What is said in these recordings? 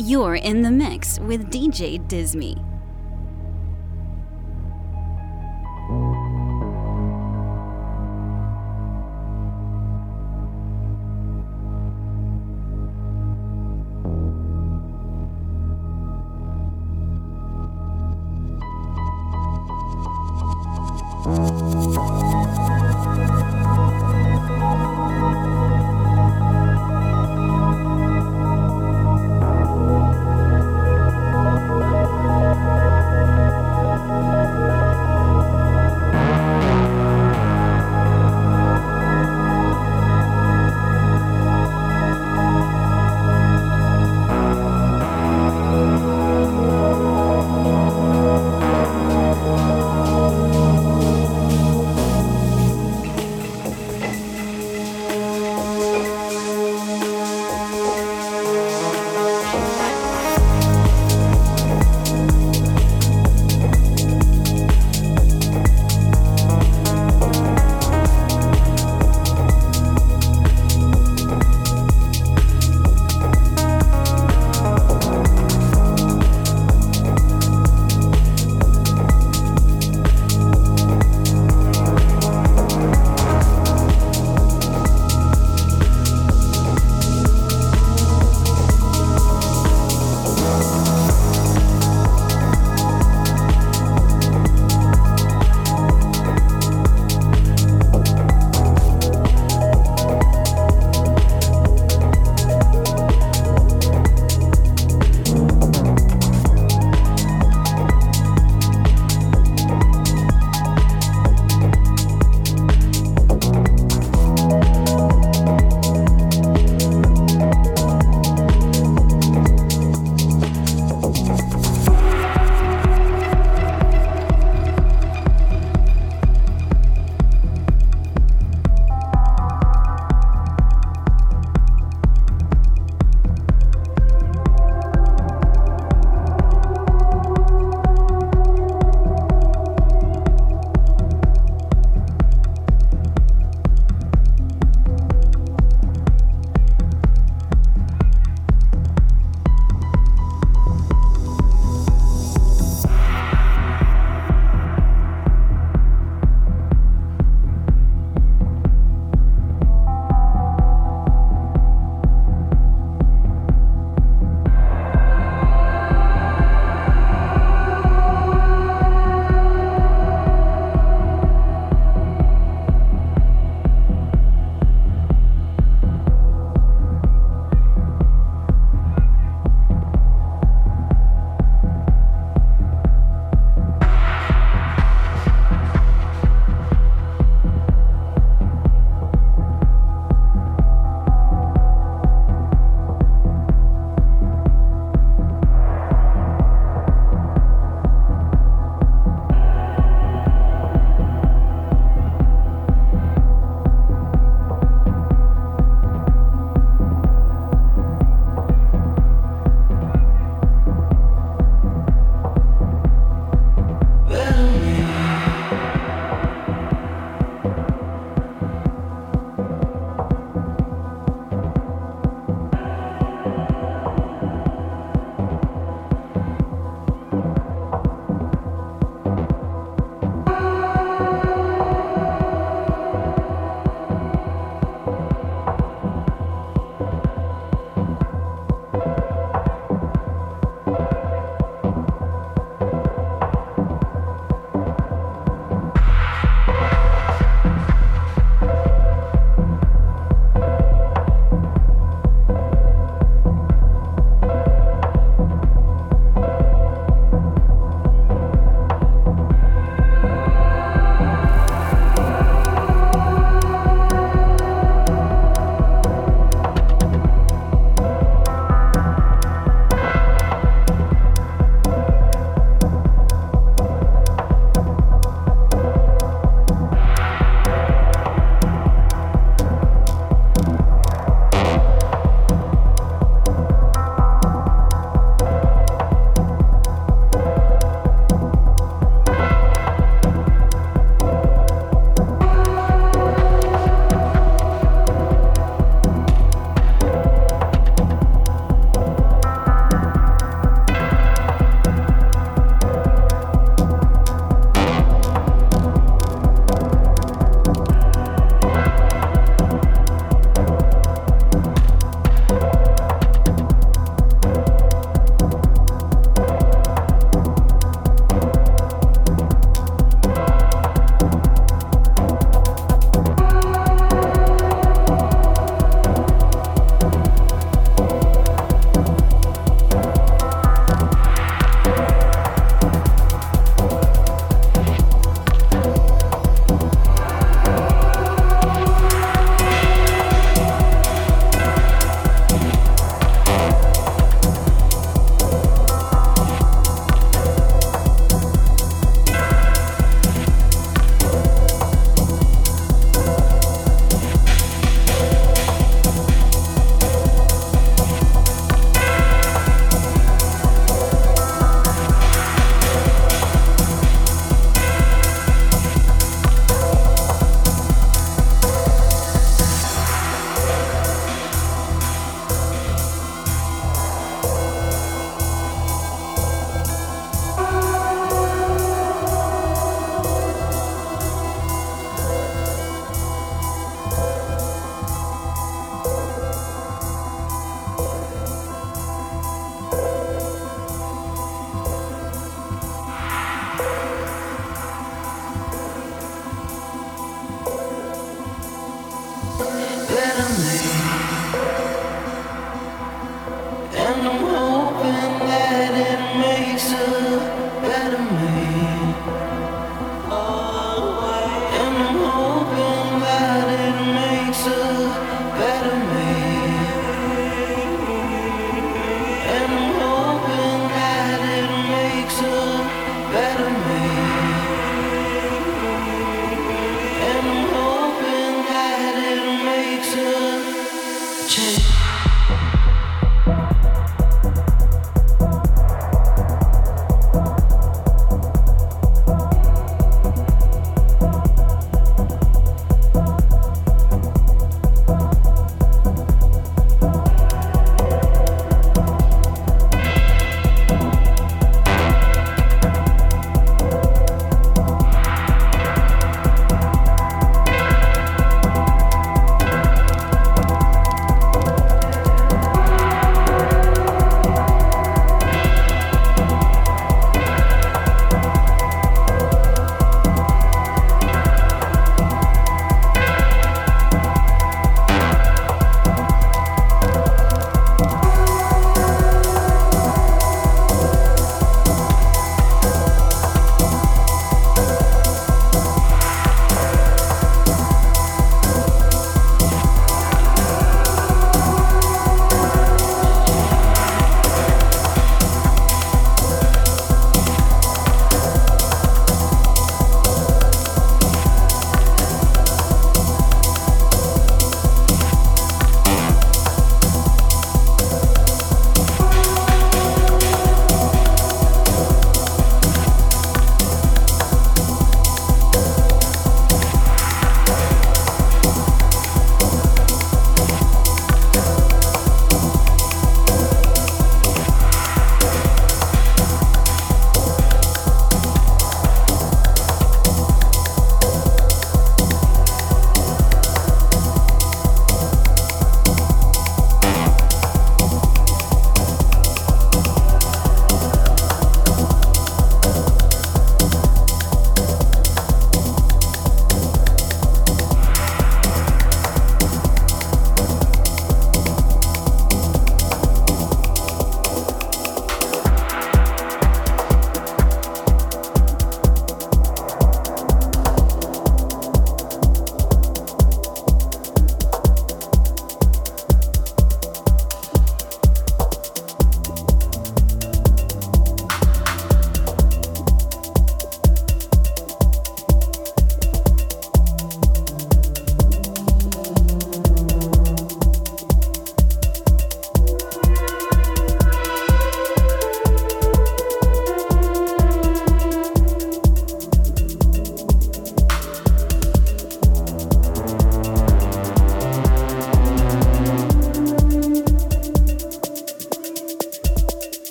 You're in the mix with DJ Disme.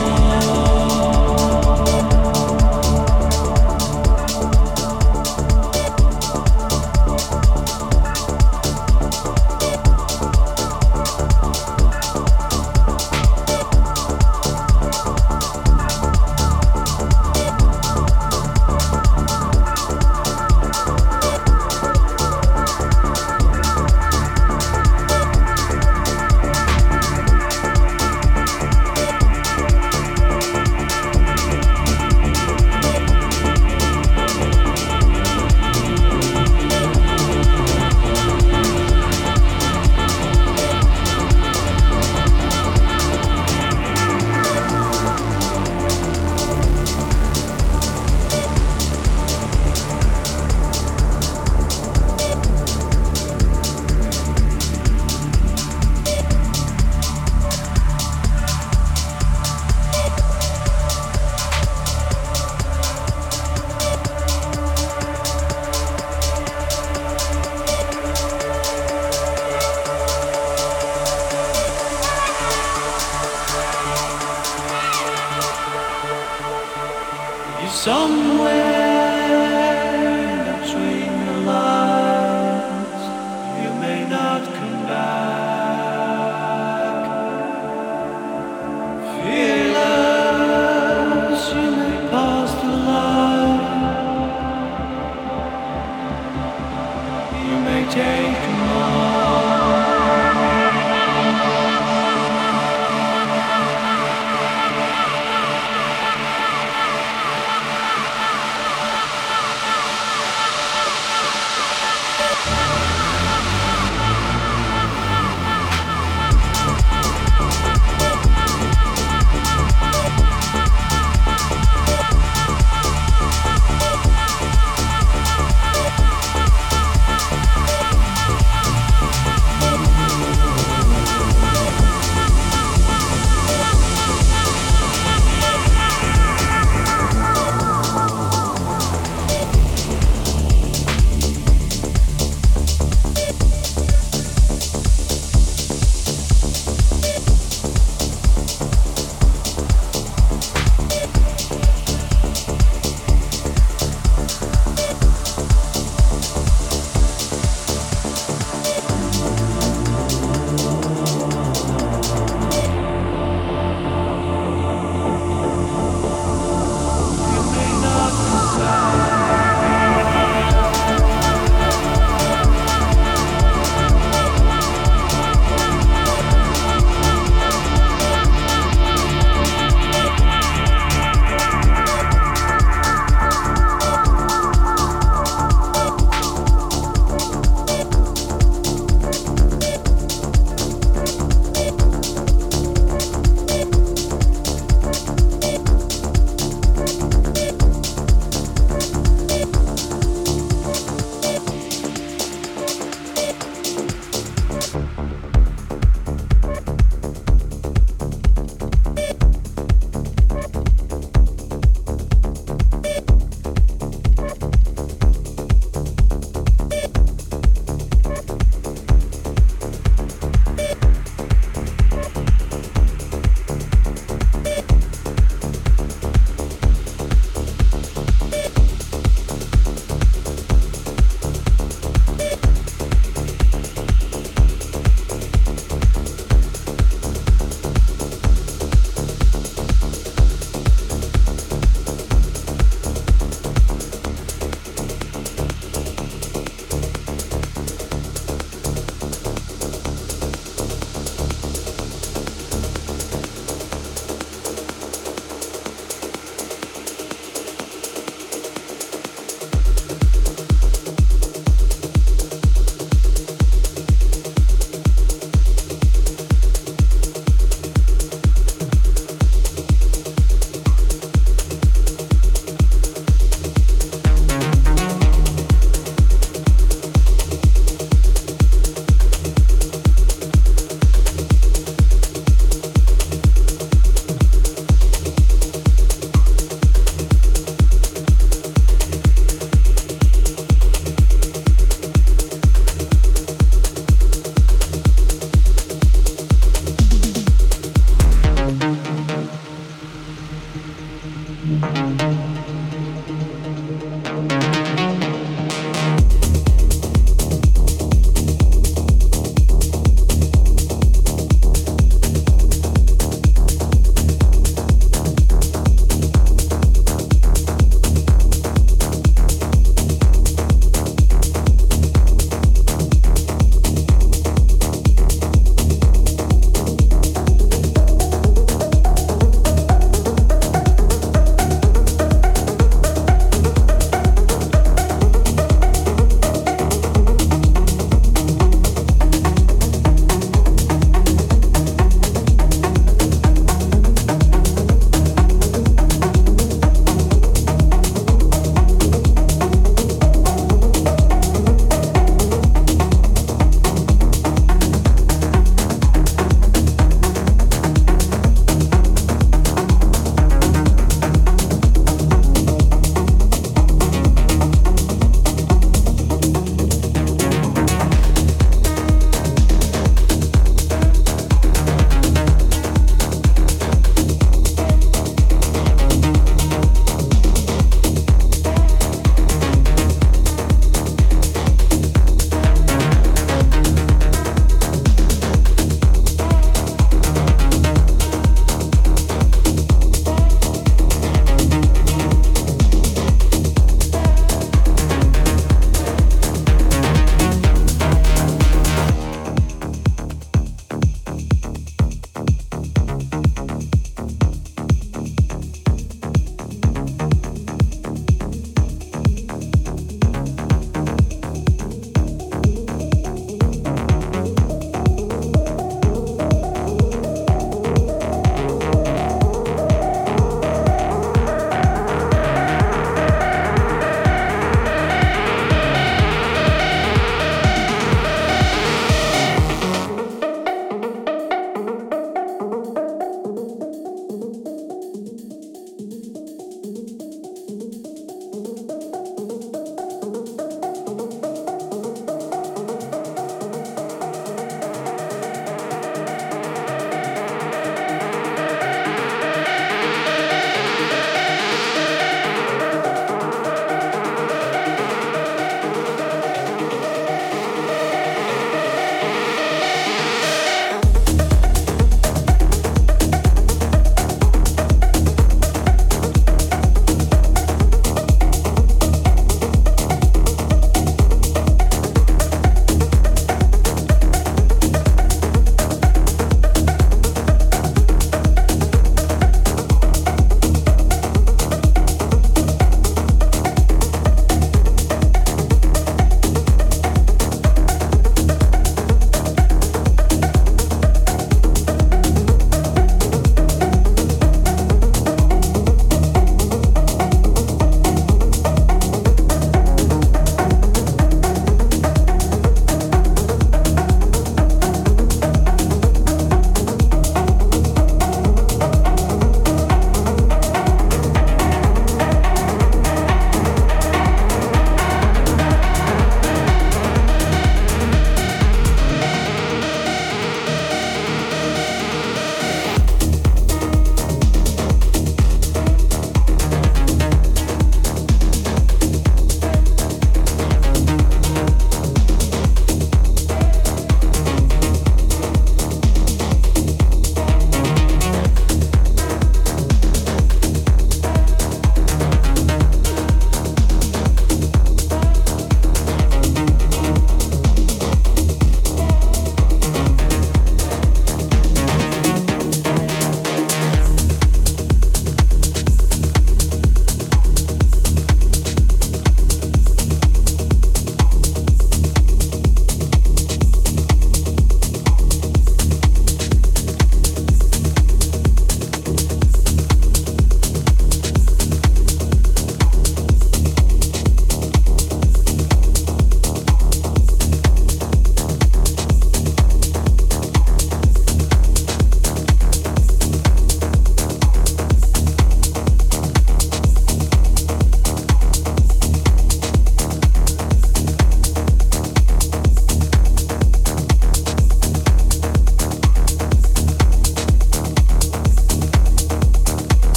more.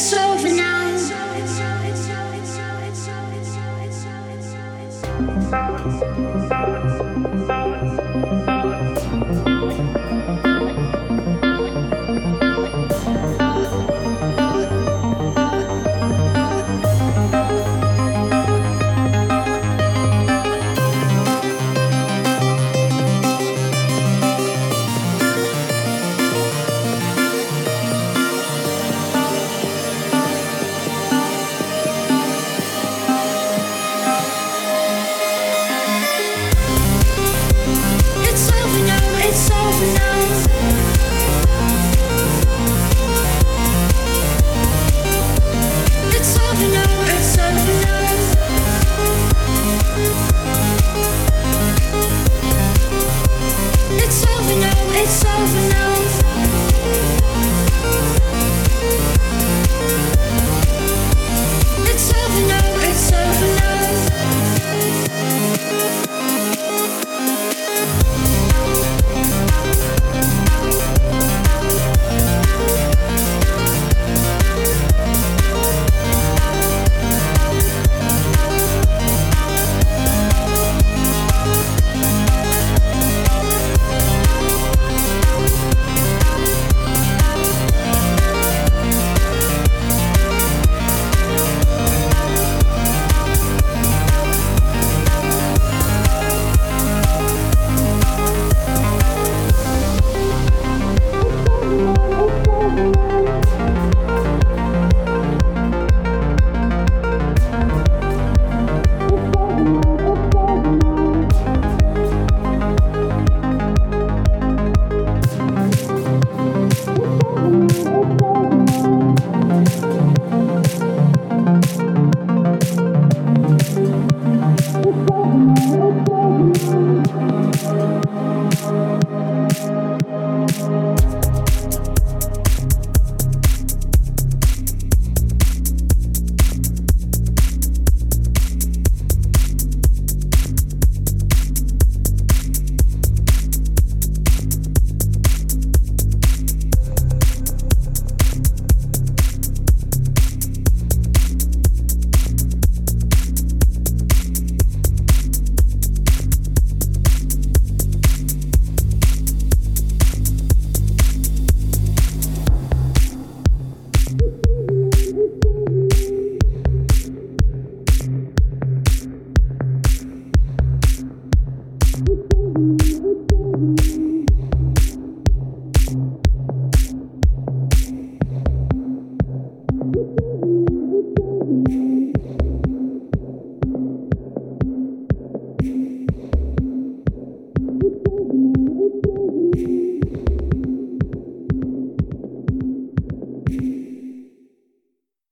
Now,